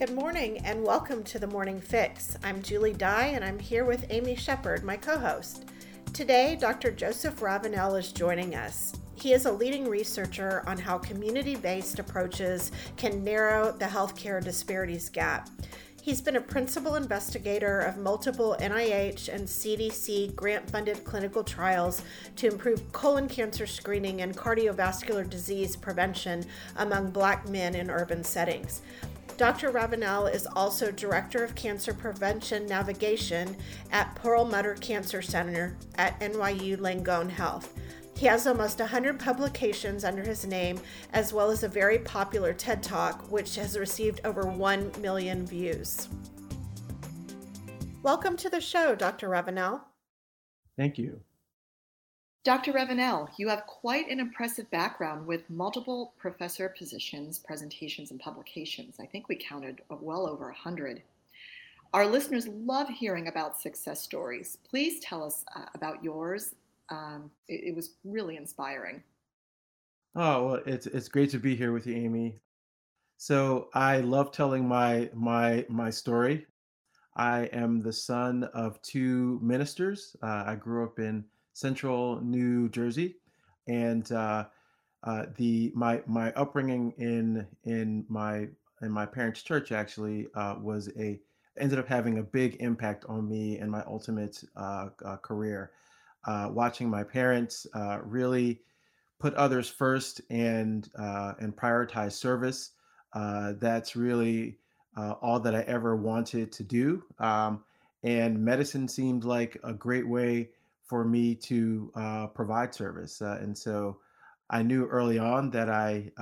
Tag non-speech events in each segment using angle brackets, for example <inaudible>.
Good morning and welcome to the Morning Fix. I'm Julie Dye and I'm here with Amy Shepard, my co host. Today, Dr. Joseph Ravenell is joining us. He is a leading researcher on how community based approaches can narrow the healthcare disparities gap. He's been a principal investigator of multiple NIH and CDC grant funded clinical trials to improve colon cancer screening and cardiovascular disease prevention among black men in urban settings. Dr. Ravenell is also Director of Cancer Prevention Navigation at Perlmutter Cancer Center at NYU Langone Health. He has almost 100 publications under his name, as well as a very popular TED Talk, which has received over 1 million views. Welcome to the show, Dr. Ravenell. Thank you. Dr. Ravenell, you have quite an impressive background with multiple professor positions, presentations, and publications. I think we counted well over 100. Our listeners love hearing about success stories. Please tell us uh, about yours um, it, it, was really inspiring. Oh well, it's it's great to be here with you, Amy. So I love telling my my my story. I am the son of two ministers. Uh, I grew up in Central New Jersey, and uh, uh, the my my upbringing in in my in my parents' church actually uh, was a ended up having a big impact on me and my ultimate uh, uh, career uh, watching my parents really put others first and and prioritize service. That's really all that I ever wanted to do. Um, and medicine seemed like a great way for me to uh, provide service. and so I knew early on that I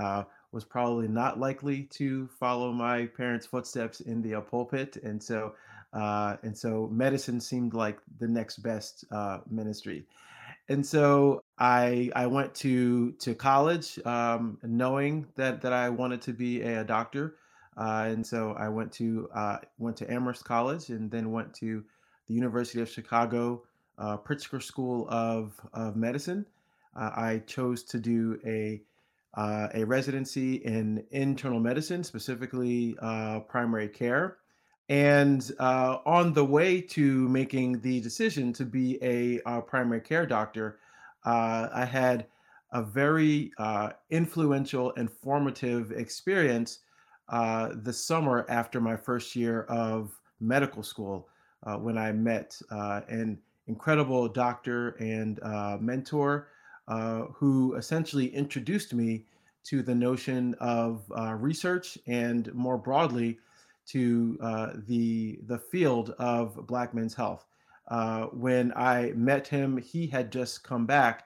was probably not likely to follow my parents' footsteps in the pulpit. And so uh, and so medicine seemed like the next best uh, ministry. And so I I went to to college um, knowing that that I wanted to be a, a doctor. Uh, and so I went to uh, went to Amherst College and then went to the University of Chicago uh, Pritzker School of, of Medicine. Uh, I chose to do a a residency in internal medicine, specifically primary care. And uh, on the way to making the decision to be a, a primary care doctor, uh, I had a very uh, influential and formative experience uh, the summer after my first year of medical school uh, when I met uh, an incredible doctor and mentor who essentially introduced me to the notion of research and more broadly to uh, the the field of Black men's health. Uh, when I met him, he had just come back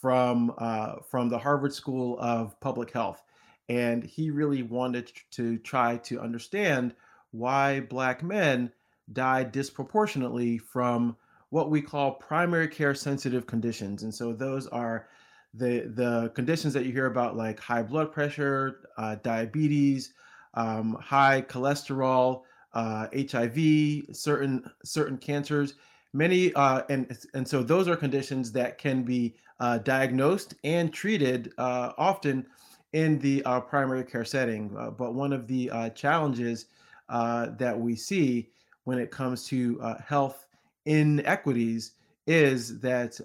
from uh, from the Harvard School of Public Health, and he really wanted to try to understand why Black men died disproportionately from what we call primary care sensitive conditions, and so those are the the conditions that you hear about like high blood pressure, uh, diabetes, um, high cholesterol, uh, HIV, certain certain cancers, many, uh, and and so those are conditions that can be uh, diagnosed and treated uh, often in the uh, primary care setting. Uh, but one of the challenges that we see when it comes to health inequities is that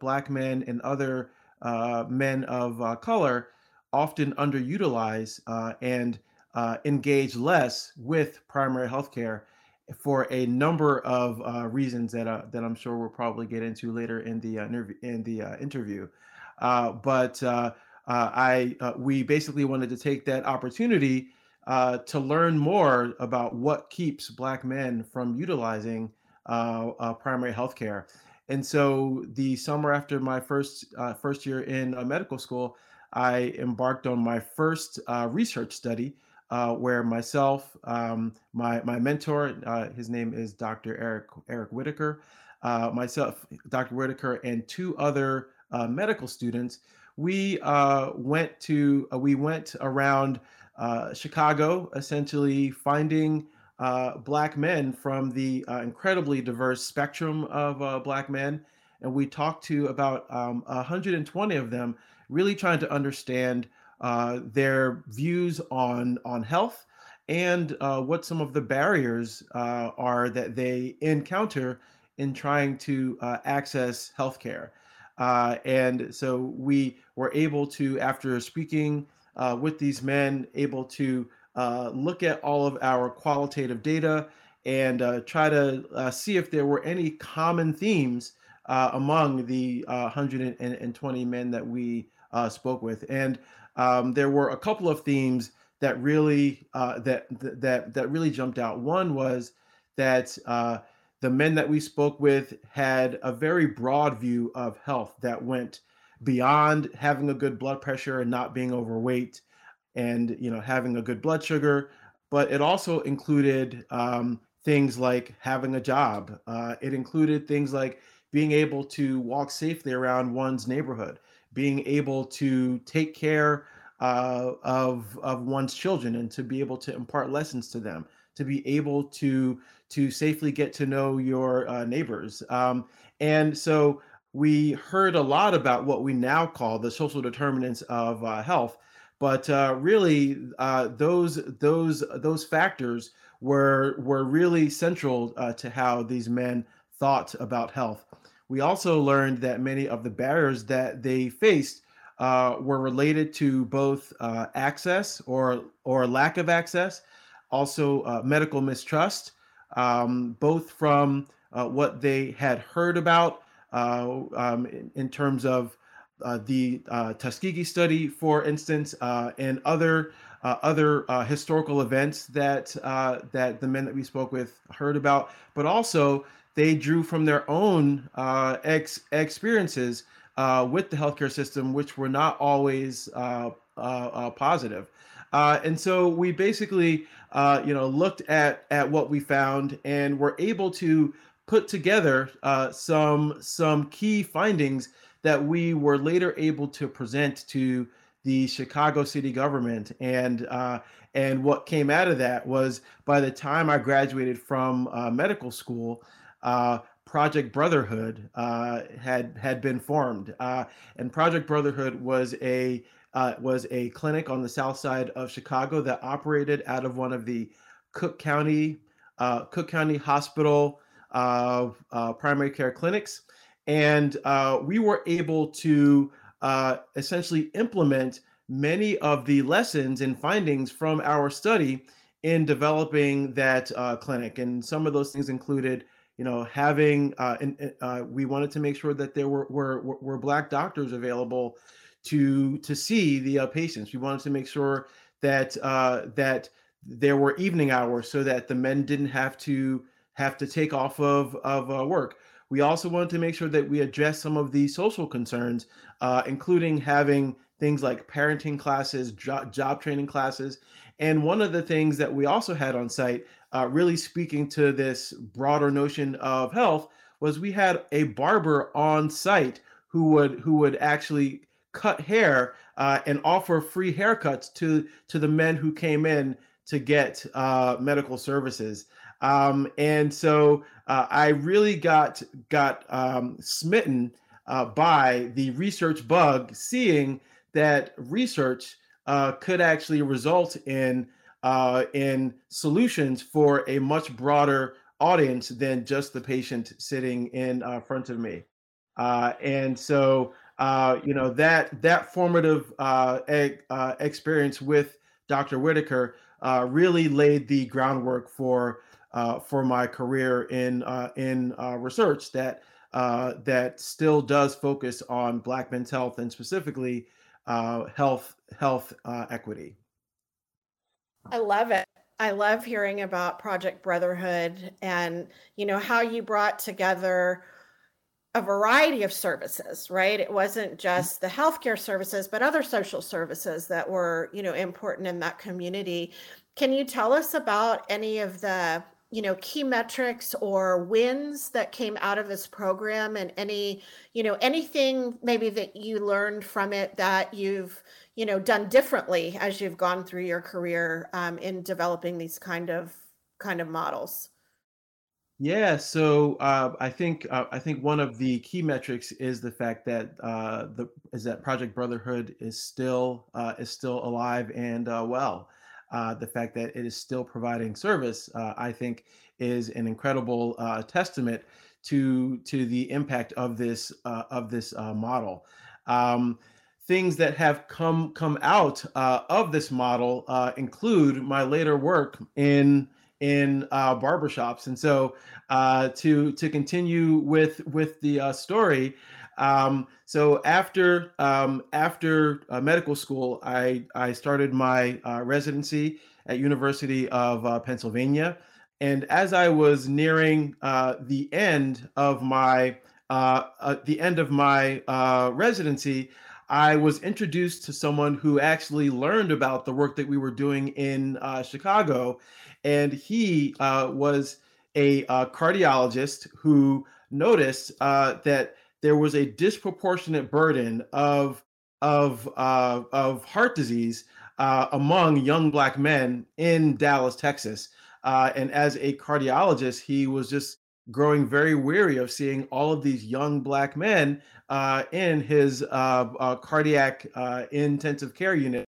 Black men and other men of color often underutilize and uh, engage less with primary health care for a number of uh, reasons that uh, that I'm sure we'll probably get into later in the uh, interview. In the uh, interview, uh, but I we basically wanted to take that opportunity to learn more about what keeps Black men from utilizing primary healthcare. And so, the summer after my first first year in medical school, I embarked on my first research study uh, where myself, um, my my mentor, uh, his name is Dr. Eric Eric Whitaker, uh, myself, Dr. Whitaker, and two other uh, medical students, we uh, went to uh, we went around Chicago, essentially finding black men from the incredibly diverse spectrum of black men, and we talked to about um, 120 of them, really trying to understand uh, their views on on health and uh, what some of the barriers uh, are that they encounter in trying to uh, access healthcare. Uh, and so we were able to, after speaking uh, with these men, able to uh, look at all of our qualitative data and uh, try to uh, see if there were any common themes uh, among the 120 men that we spoke with. And um, there were a couple of themes that really that that that really jumped out. One was that the men that we spoke with had a very broad view of health that went beyond having a good blood pressure and not being overweight and you know having a good blood sugar but it also included um, things like having a job uh, it included things like being able to walk safely around one's neighborhood being able to take care uh, of of one's children and to be able to impart lessons to them to be able to to safely get to know your uh, neighbors. Um, and so we heard a lot about what we now call the social determinants of uh, health, but uh, really uh, those those those factors were were really central uh, to how these men thought about health. We also learned that many of the barriers that they faced uh, were related to both uh, access or or lack of access, also uh, medical mistrust, um, both from what they had heard about um, in, in, terms of uh, the uh, Tuskegee study, for instance, uh, and other other historical events that that the men that we spoke with heard about, but also they drew from their own ex- experiences with the healthcare system, which were not always positive. Uh, and so we basically, uh, you know, looked at at what we found and were able to put together uh, some some key findings that we were later able to present to the Chicago city government. And uh, and what came out of that was by the time I graduated from uh, medical school. Uh, Project Brotherhood had had been formed, and Project Brotherhood was a uh, was a clinic on the south side of Chicago that operated out of one of the Cook County uh, Cook County Hospital uh, uh primary care clinics, and uh, we were able to uh, essentially implement many of the lessons and findings from our study in developing that clinic. And some of those things included you know having uh, and uh, we wanted to make sure that there were, were were black doctors available to to see the uh, patients. We wanted to make sure that uh, that there were evening hours so that the men didn't have to have to take off of of uh, work. We also wanted to make sure that we address some of the social concerns, uh, including having things like parenting classes, job, job training classes. And one of the things that we also had on site, uh, really speaking to this broader notion of health, was we had a barber on site who would who would actually cut hair uh, and offer free haircuts to to the men who came in to get uh, medical services. Um, and so uh, I really got got um, smitten uh, by the research bug, seeing that research uh, could actually result in uh, in solutions for a much broader audience than just the patient sitting in front of me. and so uh, you know that that formative uh, uh, experience with Dr. Whitaker uh, really laid the groundwork for uh, for my career in uh, in uh, research that uh, that still does focus on Black men's health and specifically health health equity. I love it. I love hearing about Project Brotherhood and you know how you brought together a variety of services, right? It wasn't mm-hmm. just the healthcare services, but other social services that were, you know, important in that community. Can you tell us about any of the, you know, key metrics or wins that came out of this program and any, you know, anything maybe that you learned from it that you've, you know, done differently as you've gone through your career um, in developing these kind of kind of models? Yeah, so uh, I think uh, I think one of the key metrics is the fact that uh, the is that Project Brotherhood is still uh, is still alive and uh, well, uh, the fact that it is still providing service, uh, I think, is an incredible uh, testament to to the impact of this uh, of this uh, model. Um, things that have come come out uh, of this model include my later work in in barbershops, and so to to continue with with the story. Um, so after um, after uh, medical school, I I started my residency at University of Pennsylvania. And as I was nearing uh, the end of my uh, uh, the end of my uh, residency, I was introduced to someone who actually learned about the work that we were doing in uh, Chicago, and he uh, was a cardiologist who noticed that there was a disproportionate burden of of of heart disease among young black men in Dallas, Texas. Uh, and as a cardiologist, he was just growing very weary of seeing all of these young black men uh, in his uh, uh cardiac uh, intensive care unit.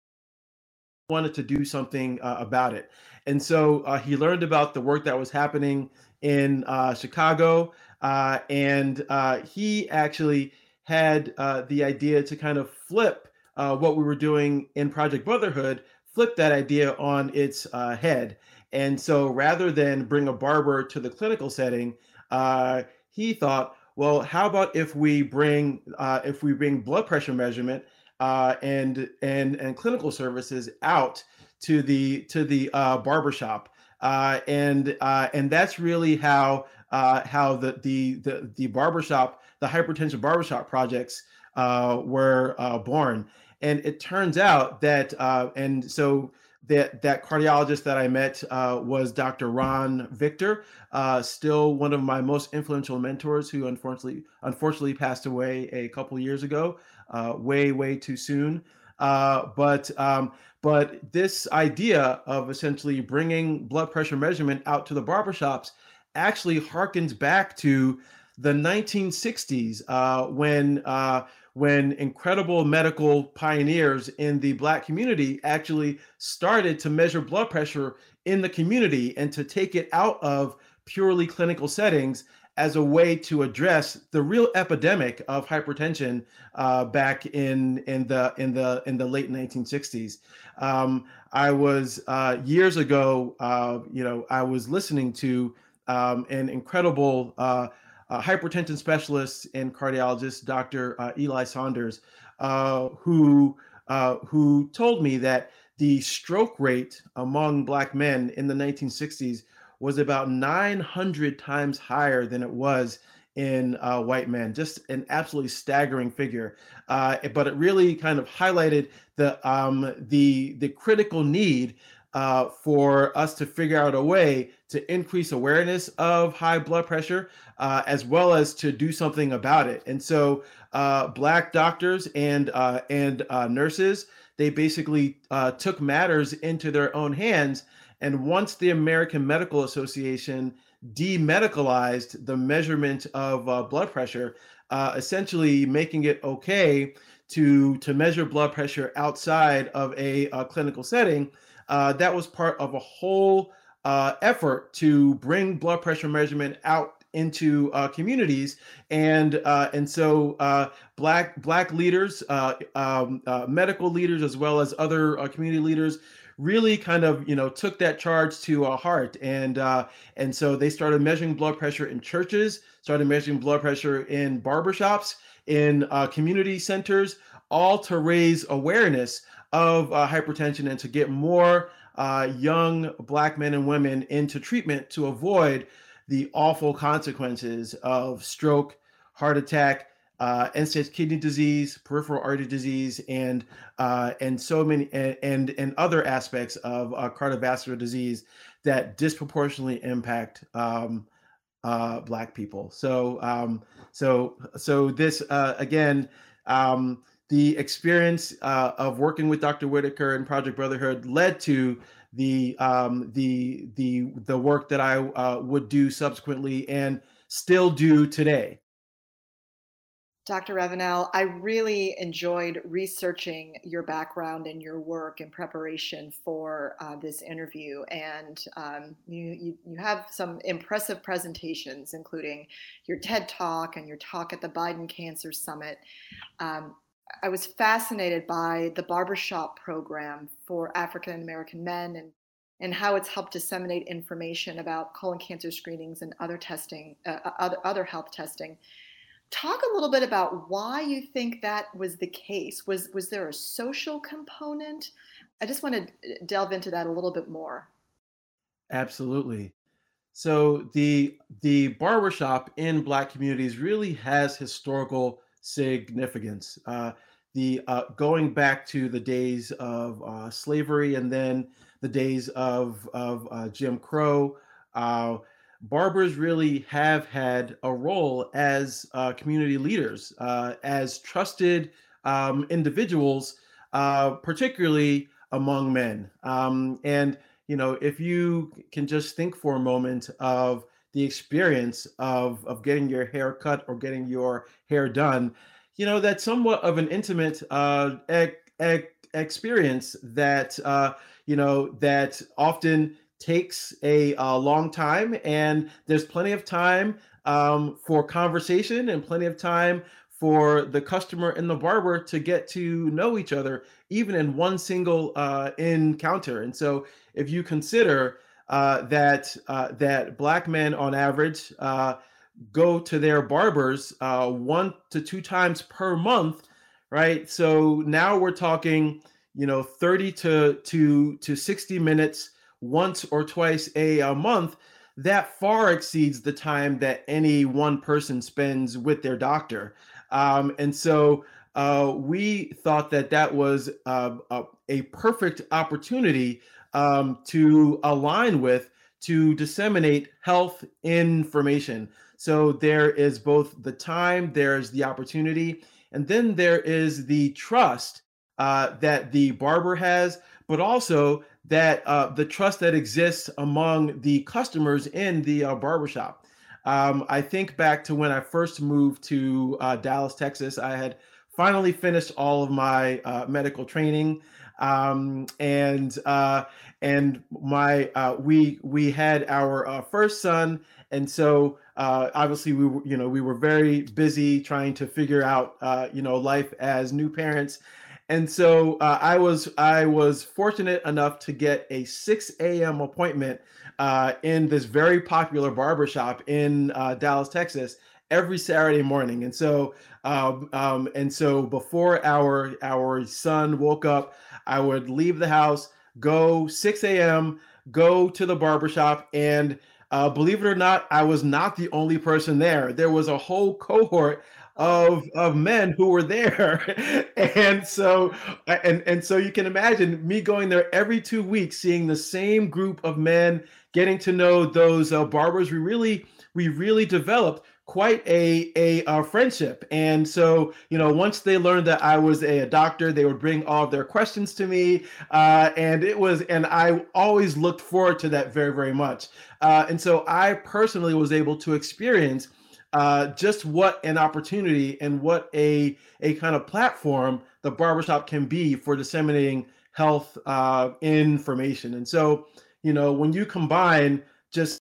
He Wanted to do something uh, about it, and so he learned about the work that was happening in Chicago, and he actually had the idea to kind of flip what we were doing in Project Brotherhood, flip that idea on its head. And so rather than bring a barber to the clinical setting, uh, he thought, well, how about if we bring uh, if we bring blood pressure measurement uh, and and and clinical services out to the to the uh, barbershop, uh, and uh, and that's really how uh, how the the the the barbershop the hypertension barbershop projects uh, were uh, born. And it turns out that uh, and so that that cardiologist that I met uh, was Dr. Ron Victor, uh, still one of my most influential mentors, who unfortunately unfortunately passed away a couple years ago, way way too soon. But um, but this idea of essentially bringing blood pressure measurement out to the barbershops actually harkens back to the 1960s uh, when uh, when incredible medical pioneers in the Black community actually started to measure blood pressure in the community and to take it out of purely clinical settings as a way to address the real epidemic of hypertension uh, back in in the in the in the late 1960s. Um, I was uh, years ago, uh, you know, I was listening to um, an incredible uh, uh, hypertension specialist and cardiologist, Dr. Uh, Eli Saunders, uh, who uh, who told me that the stroke rate among Black men in the 1960s was about 900 times higher than it was in uh, white men. Just an absolutely staggering figure. Uh, but it really kind of highlighted the um, the the critical need uh, for us to figure out a way to increase awareness of high blood pressure, uh, as well as to do something about it. And so, uh, black doctors and uh, and uh, nurses they basically uh, took matters into their own hands. And once the American Medical Association demedicalized the measurement of blood pressure, essentially making it okay to to measure blood pressure outside of a, a clinical setting uh, that was part of a whole uh, effort to bring blood pressure measurement out into uh, communities. And uh, and so uh, black black leaders uh, um, uh, medical leaders as well as other uh, community leaders really kind of you know took that charge to heart. And and so they started measuring blood pressure in churches started measuring blood pressure in barbershops in community centers all to raise awareness of hypertension and to get more uh, young black men and women into treatment to avoid the awful consequences of stroke, heart attack, uh, end-stage kidney disease, peripheral artery disease, and uh, and so many and, and, other aspects of uh, cardiovascular disease that disproportionately impact um, uh, Black people. So um, so so this uh, again. Um, the experience uh, of working with Dr. Whitaker and Project Brotherhood led to the um, the the the work that I uh, would do subsequently and still do today. Dr. Ravenell, I really enjoyed researching your background and your work in preparation for uh, this interview. And um, you, you, you, have some impressive presentations, including your TED Talk and your talk at the Biden Cancer Summit. Um, I was fascinated by the barbershop program for African American men and, and how it's helped disseminate information about colon cancer screenings and other testing, uh, other, other health testing. Talk a little bit about why you think that was the case. Was was there a social component? I just want to delve into that a little bit more. Absolutely. So the the barbershop in black communities really has historical significance uh, the uh, going back to the days of uh, slavery and then the days of of uh, jim crow uh, barbers really have had a role as uh, community leaders, uh, as trusted um, individuals, particularly among men. Um, and, you know, if you can just think for a moment of the experience of, of getting your hair cut or getting your hair done, you know, that's somewhat of an intimate uh, e- e- experience that, uh, you know, that often takes a, a, long time and there's plenty of time um, for conversation and plenty of time for the customer and the barber to get to know each other even in one single uh, encounter. And so if you consider uh, that uh, that black men on average uh, go to their barbers uh, one to two times per month right so now we're talking you know 30 to to to 60 minutes once or twice a, a month, that far exceeds the time that any one person spends with their doctor. Um, and so uh, we thought that that was uh, a, a, perfect opportunity um, to align with to disseminate health information. So there is both the time, there's the opportunity, and then there is the trust uh, that the barber has, but also that uh, the trust that exists among the customers in the uh, barbershop. Um, I think back to when I first moved to Dallas, Texas. I had finally finished all of my uh, medical training, um, and uh, and my uh, we we had our uh, first son, and so uh, obviously we were you know we were very busy trying to figure out uh, you know life as new parents. And so I was I was fortunate enough to get a 6 a.m. appointment in this very popular barbershop in Dallas, Texas, every Saturday morning. And so um, um, and so before our our son woke up, I would leave the house, go 6 a.m., go to the barbershop, and uh, believe it or not, I was not the only person there. There was a whole cohort of of men who were there <laughs> and so and and so you can imagine me going there every two weeks seeing the same group of men getting to know those uh, barbers we really we really developed quite a, a, a friendship and so you know once they learned that i was a, a doctor they would bring all of their questions to me uh, and it was and i always looked forward to that very very much uh, and so i personally was able to experience uh, just what an opportunity and what a a kind of platform the barbershop can be for disseminating health uh, information. And so, you know, when you combine just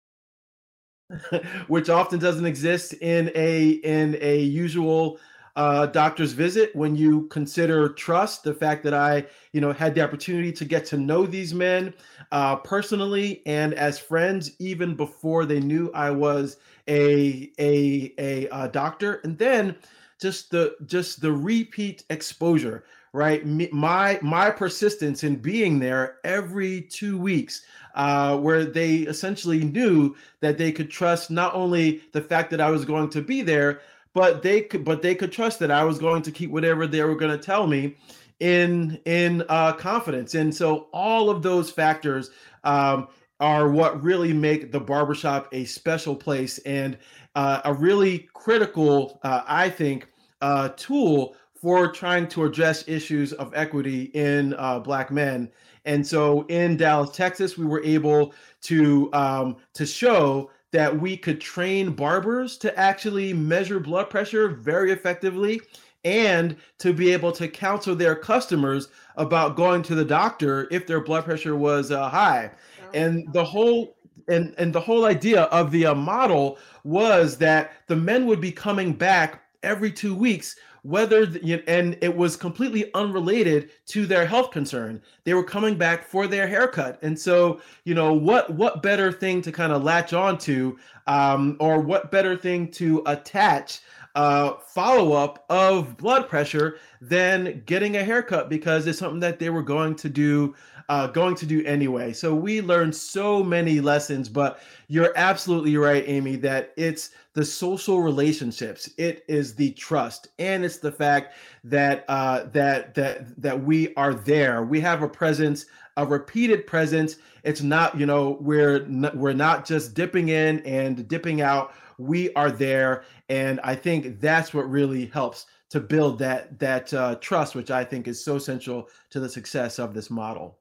<laughs> which often doesn't exist in a in a usual uh, doctor's visit when you consider trust the fact that i you know had the opportunity to get to know these men uh, personally and as friends even before they knew i was a a a, a doctor. And then just the just the repeat exposure right my my persistence in being there every two weeks uh, where they essentially knew that they could trust not only the fact that i was going to be there but they could but they could trust that I was going to keep whatever they were going to tell me in in uh, confidence. And so all of those factors um, are what really make the barbershop a special place and uh, a really critical, uh, I think, uh, tool for trying to address issues of equity in uh, Black men. And so in Dallas, Texas, we were able to um, to show that we could train barbers to actually measure blood pressure very effectively and to be able to counsel their customers about going to the doctor if their blood pressure was uh, high. And the whole and and the whole idea of the uh, model was that the men would be coming back every two weeks whether the, and it was completely unrelated to their health concern. They were coming back for their haircut. And so you know what what better thing to kind of latch on to um, or what better thing to attach uh, follow up of blood pressure than getting a haircut because it's something that they were going to do uh, going to do anyway. So we learned so many lessons, but you're absolutely right, Amy, that it's the social relationships, it is the trust, and it's the fact that uh, that that that we are there. We have a presence, a repeated presence. It's not, you know, we're not, we're not just dipping in and dipping out. We are there, and I think that's what really helps to build that that uh, trust, which I think is so central to the success of this model.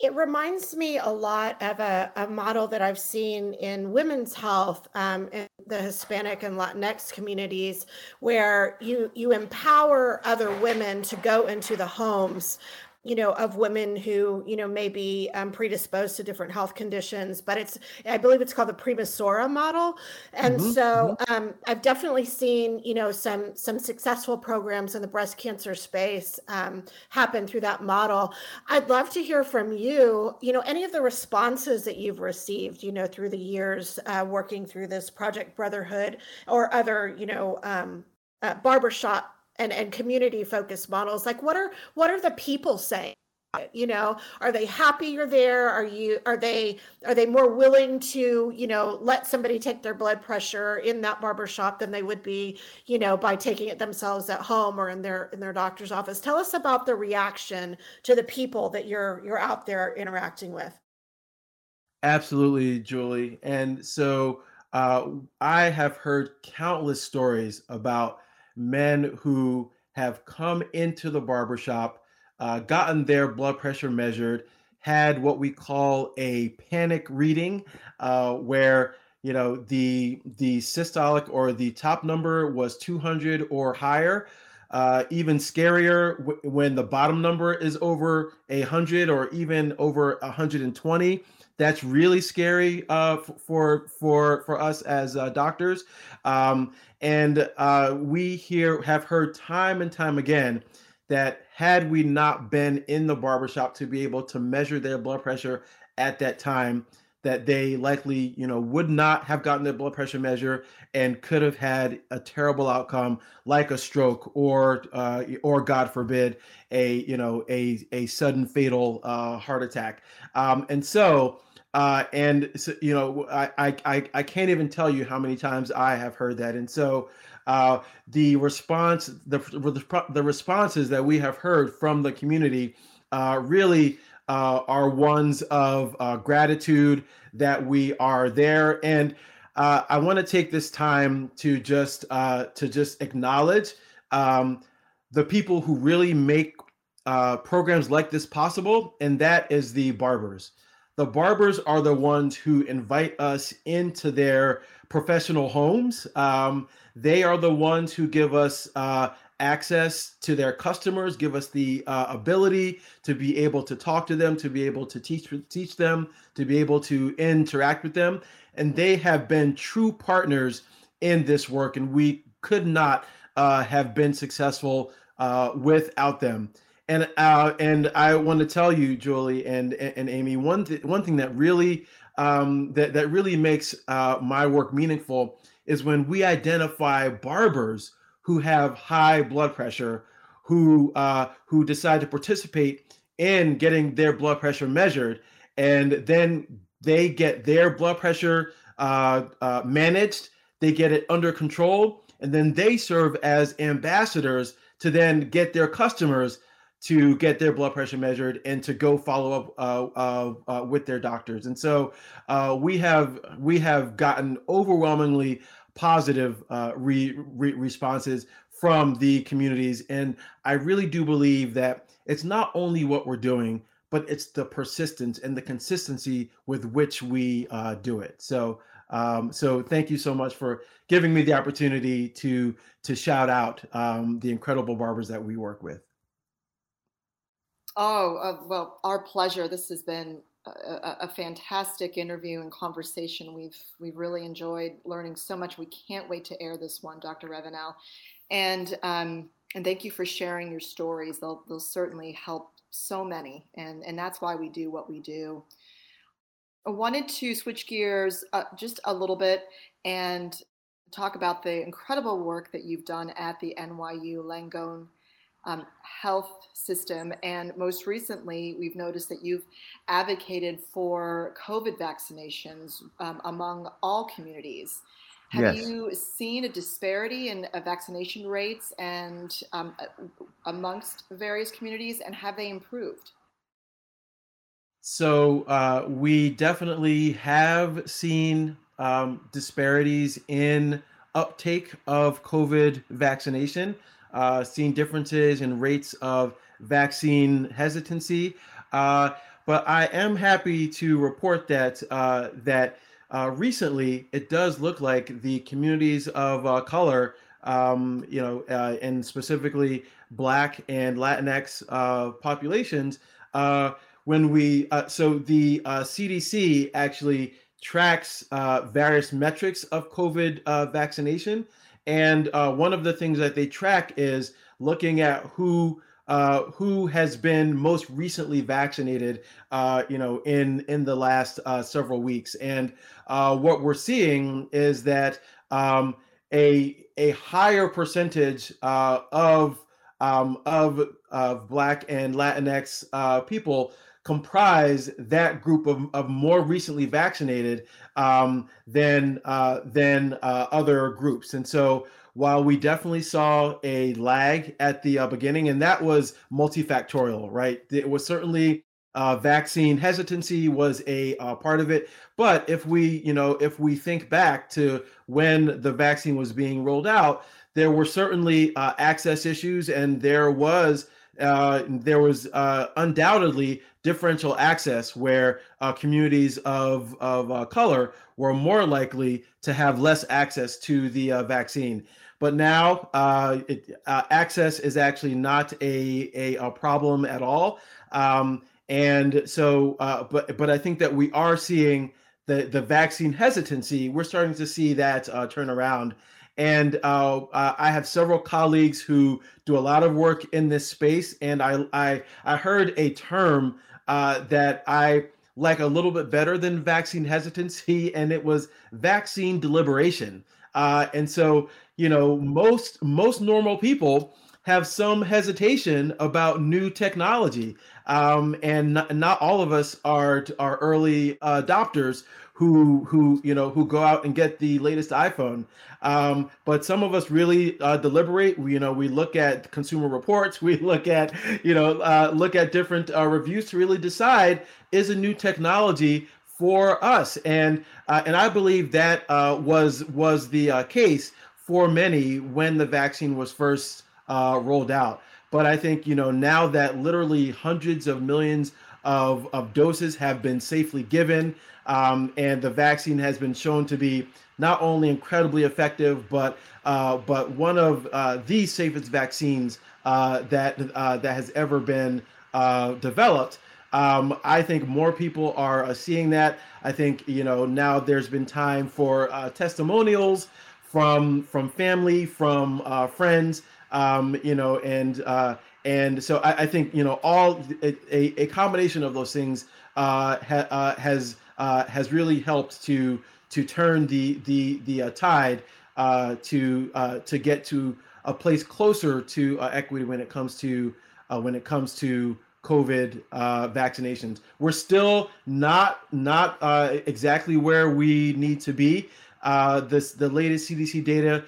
It reminds me a lot of a, a model that I've seen in women's health um, in the Hispanic and Latinx communities, where you you empower other women to go into the homes you know, of women who, you know, may be um, predisposed to different health conditions, but it's, I believe it's called the promotora model. And mm-hmm, so mm-hmm. Um, I've definitely seen, you know, some, some successful programs in the breast cancer space um, happen through that model. I'd love to hear from you, you know, any of the responses that you've received, you know, through the years uh, working through this Project Brotherhood or other, you know, um, uh, barbershop and and community focused models like what are what are the people saying? You know are they happy you're there? Are you are they are they more willing to you know let somebody take their blood pressure in that barber shop than they would be you know by taking it themselves at home or in their in their doctor's office? Tell us about the reaction to the people that you're you're out there interacting with. Absolutely julie. And so uh, i have heard countless stories about men who have come into the barbershop, uh, gotten their blood pressure measured, had what we call a panic reading, uh, where you know the the systolic or the top number was 200 or higher. Uh, even scarier w- when the bottom number is over 100 or even over 120 that's really scary uh, for for for us as uh, doctors. Um, and uh, we here have heard time and time again that had we not been in the barbershop to be able to measure their blood pressure at that time, that they likely, you know, would not have gotten their blood pressure measure and could have had a terrible outcome like a stroke or, uh, or God forbid, a you know a a sudden fatal uh, heart attack. Um, and so uh, and so, you know, I, I I can't even tell you how many times I have heard that. And so uh, the response, the the responses that we have heard from the community uh, really uh, are ones of uh, gratitude that we are there. And uh, I want to take this time to just to just acknowledge um, the people who really make programs like this possible, and that is the barbers the barbers are the ones who invite us into their professional homes. Um, they are the ones who give us uh, access to their customers, give us the uh, ability to be able to talk to them, to be able to teach teach them, to be able to interact with them, and they have been true partners in this work, and we could not uh, have been successful uh, without them. And uh, and I want to tell you, Julie and and Amy, one th- one thing that really um, that that really makes uh, my work meaningful is when we identify barbers who have high blood pressure, who uh, who decide to participate in getting their blood pressure measured, and then they get their blood pressure uh, uh, managed, they get it under control, and then they serve as ambassadors to then get their customers to get their blood pressure measured and to go follow up uh, uh, uh, with their doctors. And so uh, we have we have gotten overwhelmingly positive uh, re, re responses from the communities, and I really do believe that it's not only what we're doing, but it's the persistence and the consistency with which we uh, do it. So, um, so thank you so much for giving me the opportunity to to shout out um, the incredible barbers that we work with. Oh uh, well, our pleasure. This has been a, a, fantastic interview and conversation. We've we've really enjoyed learning so much. We can't wait to air this one, Dr. Ravenell, and um, and thank you for sharing your stories. They'll they'll certainly help so many, and and that's why we do what we do. I wanted to switch gears uh, just a little bit and talk about the incredible work that you've done at the NYU Langone um, health system. And most recently, we've noticed that you've advocated for COVID vaccinations um, among all communities. Have yes. you seen a disparity in uh, vaccination rates and um, amongst various communities, and have they improved? So uh, we definitely have seen um, disparities in uptake of COVID vaccination uh, seen differences in rates of vaccine hesitancy. Uh, but I am happy to report that uh, that uh, recently it does look like the communities of uh, color, um, you know, uh, and specifically Black and Latinx populations, when we so the CDC actually tracks various metrics of COVID vaccination. And uh, one of the things that they track is looking at who uh, who has been most recently vaccinated, uh, you know, in in the last uh, several weeks. And uh, what we're seeing is that um, a a higher percentage uh, of um, of of Black and Latinx people comprise that group of, of more recently vaccinated um, than uh, than uh, other groups. And so while we definitely saw a lag at the uh, beginning, and that was multifactorial, right? It was certainly uh, vaccine hesitancy was a uh, part of it. But if we, you know, if we think back to when the vaccine was being rolled out, there were certainly uh, access issues, and there was uh, there was uh, undoubtedly differential access where uh, communities of, of uh, color were more likely to have less access to the uh, vaccine. But now uh, it, access is actually not a, a, a problem at all. Um, and so, but, but I think that we are seeing the, the vaccine hesitancy, we're starting to see that turn around. And uh, I have several colleagues who do a lot of work in this space. And I, I, I heard a term uh, that I like a little bit better than vaccine hesitancy, and it was vaccine deliberation. Uh, and so, you know, most most normal people have some hesitation about new technology, um, and not, not all of us are are early adopters who who you know who go out and get the latest iPhone. Um, but some of us really uh, deliberate. We, you know, we look at consumer reports. <laughs> We look at you know uh, look at different uh, reviews to really decide is a new technology for us. And uh, and I believe that uh, was was the uh, case for many when the vaccine was first rolled out. But I think you know now that literally hundreds of millions of, of doses have been safely given. Um, and the vaccine has been shown to be not only incredibly effective, but uh, but one of uh, the safest vaccines uh, that uh, that has ever been uh, developed. Um, I think more people are uh, seeing that. I think you know now there's been time for testimonials from from family, from friends, um, you know, and and so I, I, think you know all a, a combination of those things ha, has uh, has really helped to to turn the the the uh, tide uh, to uh, to get to a place closer to uh, equity when it comes to when it comes to COVID vaccinations. We're still not not exactly where we need to be. this the latest CDC data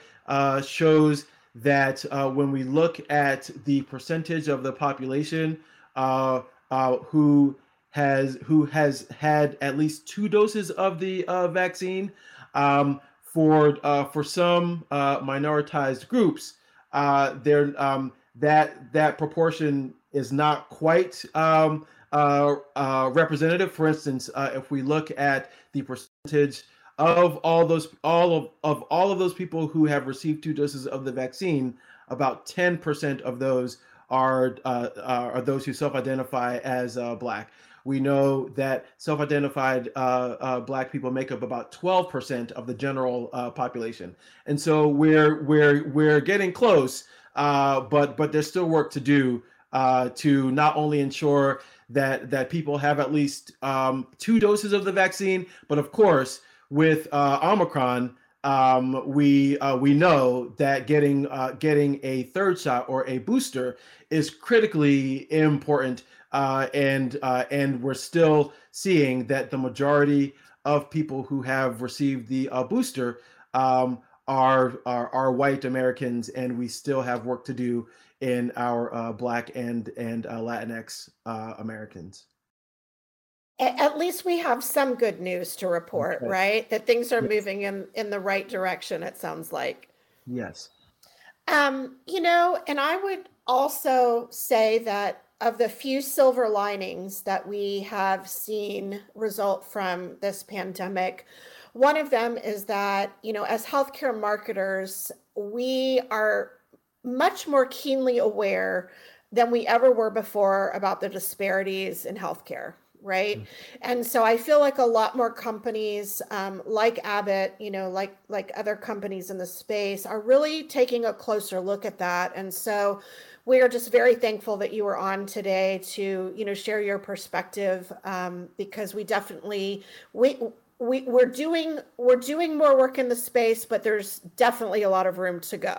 shows that when we look at the percentage of the population who has who has had at least two doses of the uh, vaccine. Um, for uh, for some uh, minoritized groups, uh, there um, that that proportion is not quite um, uh, uh, representative. For instance, uh, if we look at the percentage of all those all of, of all of those people who have received two doses of the vaccine, about 10% of those are are those who self-identify as black. We know that self-identified uh, uh, Black people make up about 12% of the general uh, population, and so we're we're we're getting close, uh, but but there's still work to do uh, to not only ensure that that people have at least um, two doses of the vaccine, but of course with Omicron, um, we uh, we know that getting uh, getting a third shot or a booster is critically important uh, and uh, and we're still seeing that the majority of people who have received the uh, booster um, are, are, are white Americans, and we still have work to do in our uh, Black and and uh, Latinx uh, Americans. At least we have some good news to report, okay. right? That things are yes. moving in in the right direction. It sounds like. Yes. Um, you know, and I would also say that of the few silver linings that we have seen result from this pandemic, one of them is that, you know, as healthcare marketers, we are much more keenly aware than we ever were before about the disparities in healthcare right mm-hmm. and so i feel like a lot more companies um, like abbott you know like like other companies in the space are really taking a closer look at that and so we are just very thankful that you were on today to you know share your perspective um, because we definitely we we we're doing we're doing more work in the space but there's definitely a lot of room to go.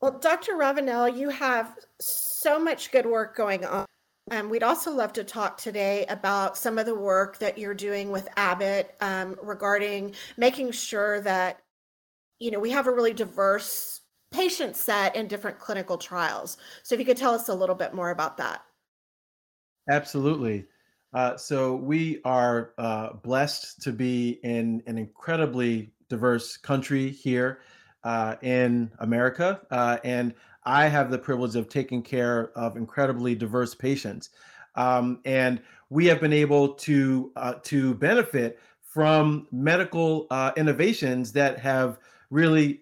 Well dr ravenell you have so much good work going on. And we'd also love to talk today about some of the work that you're doing with abbott um, regarding making sure that you know we have a really diverse patient set in different clinical trials. So if you could tell us a little bit more about that. Absolutely. Uh, so we are uh, blessed to be in an incredibly diverse country here uh, in America, uh, and I have the privilege of taking care of incredibly diverse patients. Um, and we have been able to uh, to benefit from medical uh, innovations that have really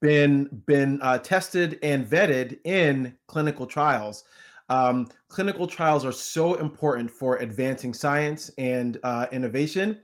been been uh, tested and vetted in clinical trials. Um, clinical trials are so important for advancing science and uh, innovation,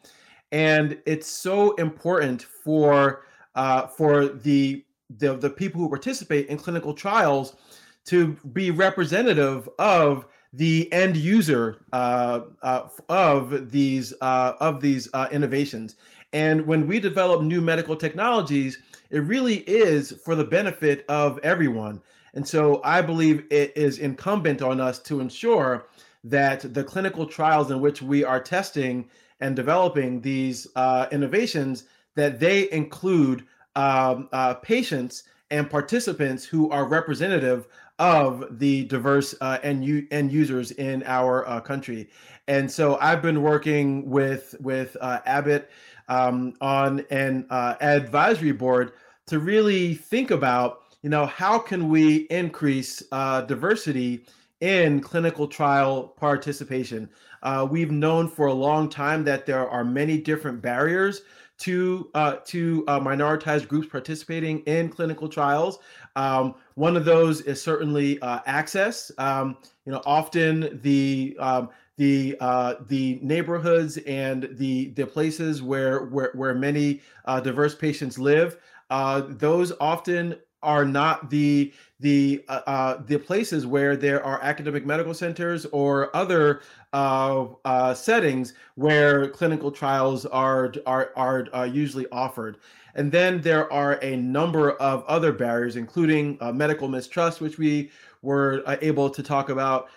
and it's so important for uh, for the, the the people who participate in clinical trials to be representative of the end user uh, uh, of these uh, of these uh, innovations. And when we develop new medical technologies, it really is for the benefit of everyone. And so I believe it is incumbent on us to ensure that the clinical trials in which we are testing and developing these uh, innovations that they include um, uh, patients and participants who are representative of the diverse uh, end, u- end users in our uh, country. And so I've been working with with uh, Abbott um, on an uh, advisory board to really think about, you know, how can we increase uh, diversity in clinical trial participation? Uh, we've known for a long time that there are many different barriers to uh, to uh, minoritized groups participating in clinical trials. Um, one of those is certainly uh, access. Um, you know, often the um, the uh, the neighborhoods and the the places where where, where many uh, diverse patients live uh, those often are not the the uh, uh, the places where there are academic medical centers or other uh, settings where clinical trials are are are usually offered. And then there are a number of other barriers, including medical mistrust, which we were able to talk about,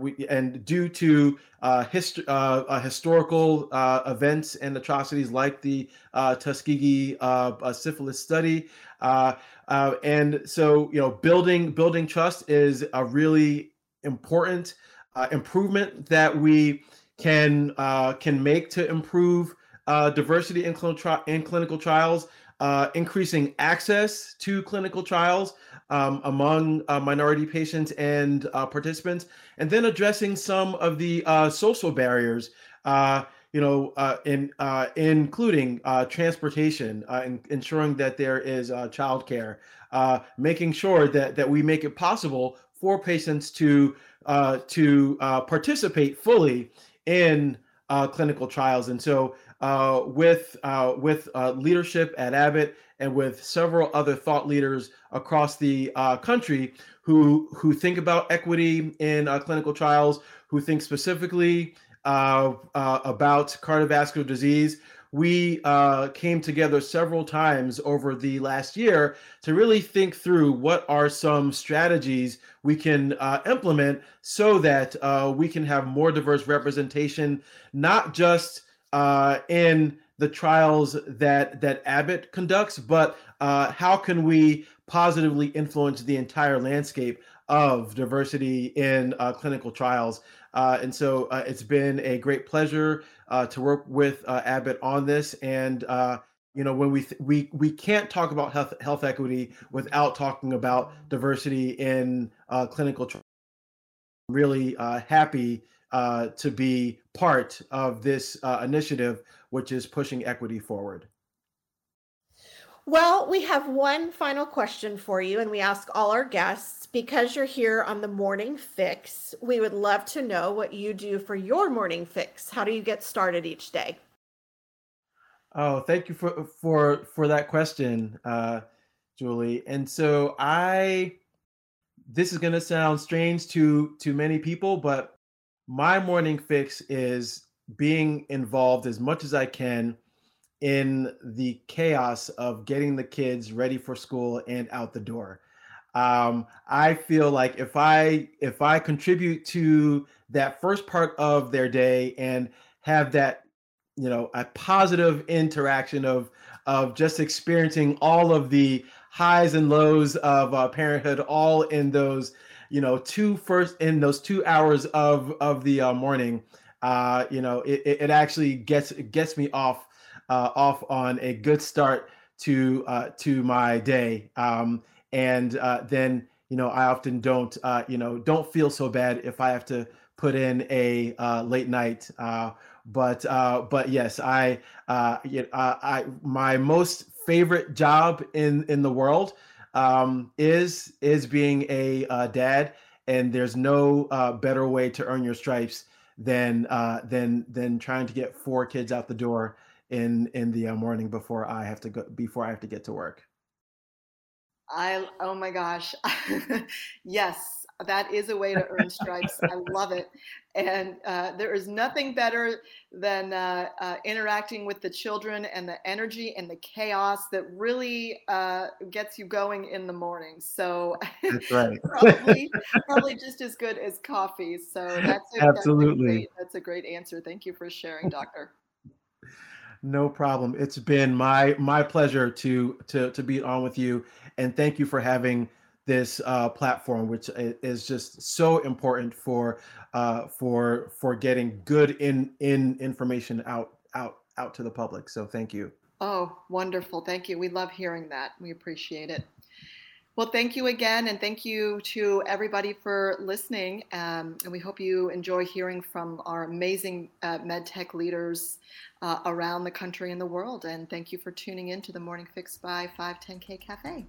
we, and due to hist- historical events and atrocities like the Tuskegee syphilis study. Uh, and so, you know, building building trust is a really important uh, improvement that we can uh, can make to improve uh, diversity in clinical tri- in clinical trials, uh, increasing access to clinical trials, um, among uh, minority patients and uh, participants, and then addressing some of the uh, social barriers, uh, you know, uh, in uh, including transportation, in, ensuring that there is childcare, making sure that that we make it possible for patients to to participate fully in clinical trials, and so with with leadership at Abbott and with several other thought leaders across the uh, country who who think about equity in uh, clinical trials, who think specifically uh, uh about cardiovascular disease. We uh, came together several times over the last year to really think through what are some strategies we can uh, implement so that we can have more diverse representation, not just in the trials that that Abbott conducts, but uh, how can we positively influence the entire landscape of diversity in uh, clinical trials? Uh, and so uh, it's been a great pleasure uh, to work with uh, Abbott on this. And you know, when we th- we we can't talk about health health equity without talking about diversity in clinical trials. Really happy uh, to be part of this uh, initiative, which is pushing equity forward. Well, we have one final question for you, and we ask all our guests because you're here on the morning fix. We would love to know what you do for your morning fix. How do you get started each day? Oh, thank you for for for that question, uh, Julie. And so I, this is going to sound strange to to many people, but my morning fix is being involved as much as I can in the chaos of getting the kids ready for school and out the door. Um, I feel like if I if I contribute to that first part of their day and have that you know a positive interaction of of just experiencing all of the highs and lows of uh, parenthood all in those you know, two first in those two hours of of the uh, morning, uh, you know, it, it actually gets it gets me off uh, off on a good start to uh, to my day. Um, and uh, then you know, I often don't uh, you know don't feel so bad if I have to put in a uh, late night. Uh, but uh, but yes, I uh, you uh, I my most favorite job in in the world um, is is being a uh, dad, and there's no uh, better way to earn your stripes than uh, than than trying to get four kids out the door in in the uh, morning before I have to go before I have to get to work. I oh my gosh, <laughs> yes, that is a way to earn stripes. I love it. And uh, there is nothing better than uh, uh, interacting with the children and the energy and the chaos that really uh, gets you going in the morning. So that's right. <laughs> probably, probably just as good as coffee. So that's a, absolutely that's a, great, that's a great answer. Thank you for sharing, Doctor. No problem. It's been my my pleasure to to to be on with you, and thank you for having this uh, platform, which is just so important for uh, for for getting good in in information out out out to the public. So thank you. Oh, wonderful! Thank you. We love hearing that. We appreciate it. Well, thank you again, and thank you to everybody for listening. Um, and we hope you enjoy hearing from our amazing uh, medtech leaders uh, around the country and the world. And thank you for tuning in to the Morning Fix by 510K Cafe.